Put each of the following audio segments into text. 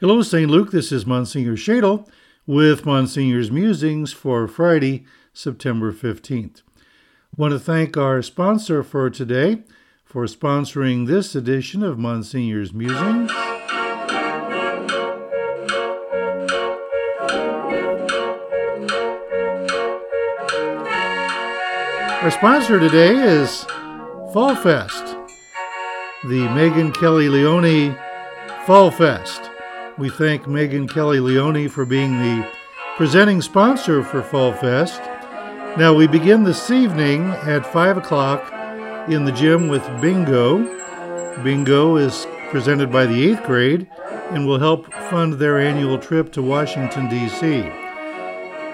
Hello, St. Luke. This is Monsignor Shadle with Monsignor's Musings for Friday, September 15th. I want to thank our sponsor for today for sponsoring this edition of Monsignor's Musings. Our sponsor today is Fall Fest, the Megan Kelly Leone Fall Fest. We thank Megan Kelly Leone for being the presenting sponsor for Fall Fest. Now, we begin this evening at 5 o'clock in the gym with Bingo. Bingo is presented by the 8th grade and will help fund their annual trip to Washington, D.C.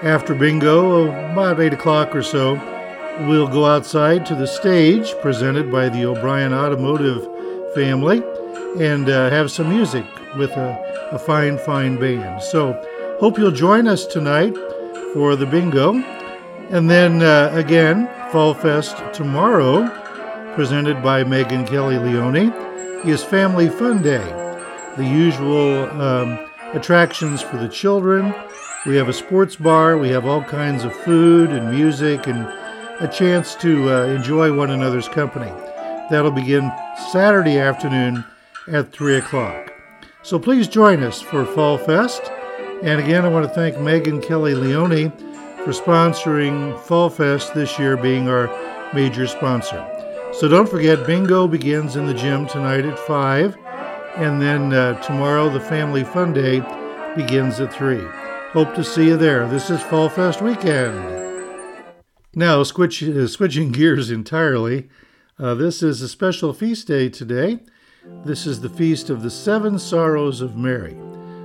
After Bingo, about 8 o'clock or so, we'll go outside to the stage presented by the O'Brien Automotive family and uh, have some music with a, a fine, fine band. So, hope you'll join us tonight for the bingo. And then uh, again, Fall Fest tomorrow, presented by Megan Kelly Leone, is Family Fun Day. The usual um, attractions for the children. We have a sports bar, we have all kinds of food and music, and a chance to uh, enjoy one another's company. That'll begin Saturday afternoon at 3 o'clock. So please join us for Fall Fest. And again, I want to thank Megan Kelly Leone for sponsoring Fall Fest this year, being our major sponsor. So don't forget, bingo begins in the gym tonight at 5, and then uh, tomorrow the Family Fun Day begins at 3. Hope to see you there. This is Fall Fest weekend. Now, switch, uh, switching gears entirely, uh, this is a special feast day today. This is the feast of the Seven Sorrows of Mary,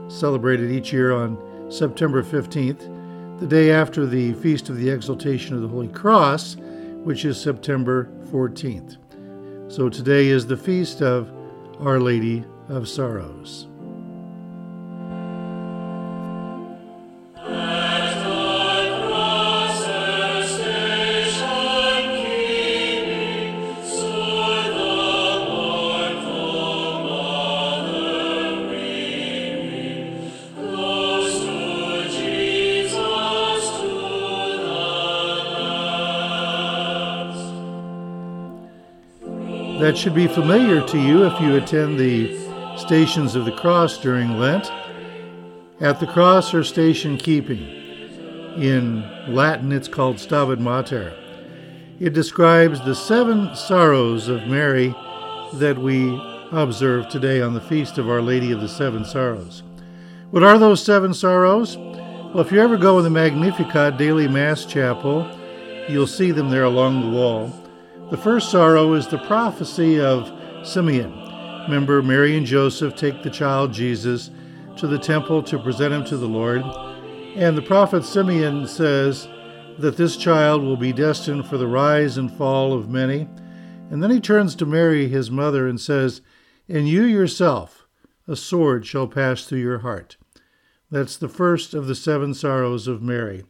celebrated each year on September 15th, the day after the Feast of the Exaltation of the Holy Cross, which is September 14th. So today is the feast of Our Lady of Sorrows. That should be familiar to you if you attend the Stations of the Cross during Lent. At the cross her station keeping. In Latin, it's called Stabat Mater. It describes the seven sorrows of Mary that we observe today on the feast of Our Lady of the Seven Sorrows. What are those seven sorrows? Well, if you ever go in the Magnificat Daily Mass Chapel, you'll see them there along the wall. The first sorrow is the prophecy of Simeon. Remember, Mary and Joseph take the child Jesus to the temple to present him to the Lord. And the prophet Simeon says that this child will be destined for the rise and fall of many. And then he turns to Mary, his mother, and says, And you yourself, a sword shall pass through your heart. That's the first of the seven sorrows of Mary.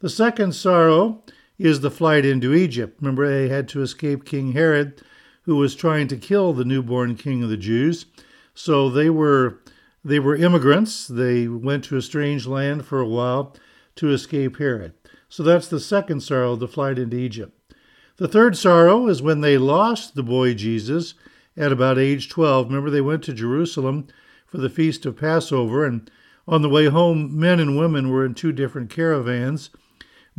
The second sorrow is the flight into Egypt. Remember, they had to escape King Herod, who was trying to kill the newborn king of the Jews. So they were they were immigrants. They went to a strange land for a while to escape Herod. So that's the second sorrow, the flight into Egypt. The third sorrow is when they lost the boy Jesus at about age 12. Remember, they went to Jerusalem for the feast of Passover, and on the way home, men and women were in two different caravans.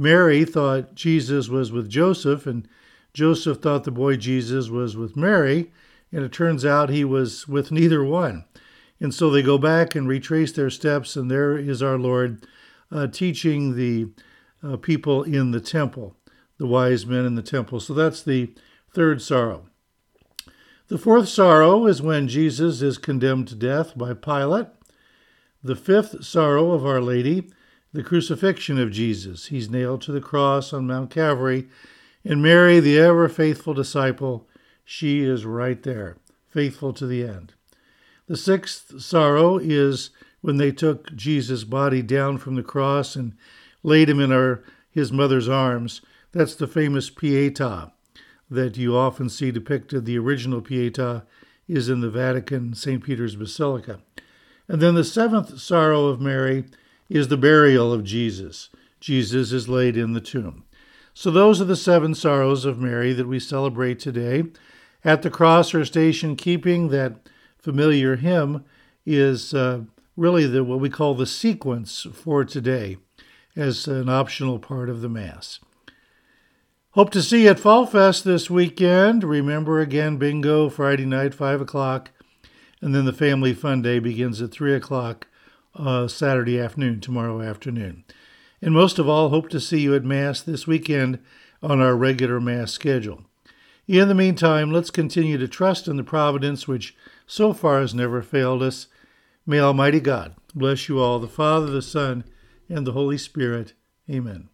Mary thought Jesus was with Joseph, and Joseph thought the boy Jesus was with Mary, and it turns out he was with neither one. And so they go back and retrace their steps, and there is our Lord uh, teaching the uh, people in the temple, the wise men in the temple. So that's the third sorrow. The fourth sorrow is when Jesus is condemned to death by Pilate. The fifth sorrow of Our Lady the crucifixion of Jesus. He's nailed to the cross on Mount Calvary. And Mary, the ever faithful disciple, she is right there, faithful to the end. The sixth sorrow is when they took Jesus' body down from the cross and laid him in our, his mother's arms. That's the famous Pietà that you often see depicted. The original Pietà is in the Vatican, St. Peter's Basilica. And then the seventh sorrow of Mary is the burial of Jesus. Jesus is laid in the tomb. So those are the seven sorrows of Mary that we celebrate today. At the cross her station keeping, that familiar hymn is uh, really the, what we call the sequence for today as an optional part of the Mass. Hope to see you at Fall Fest this weekend. Remember again, bingo Friday night, 5 o'clock, and then the Family Fun Day begins at 3 o'clock uh, Saturday afternoon, tomorrow afternoon. And most of all, hope to see you at Mass this weekend on our regular Mass schedule. In the meantime, let's continue to trust in the providence which so far has never failed us. May Almighty God bless you all, the Father, the Son, and the Holy Spirit. Amen.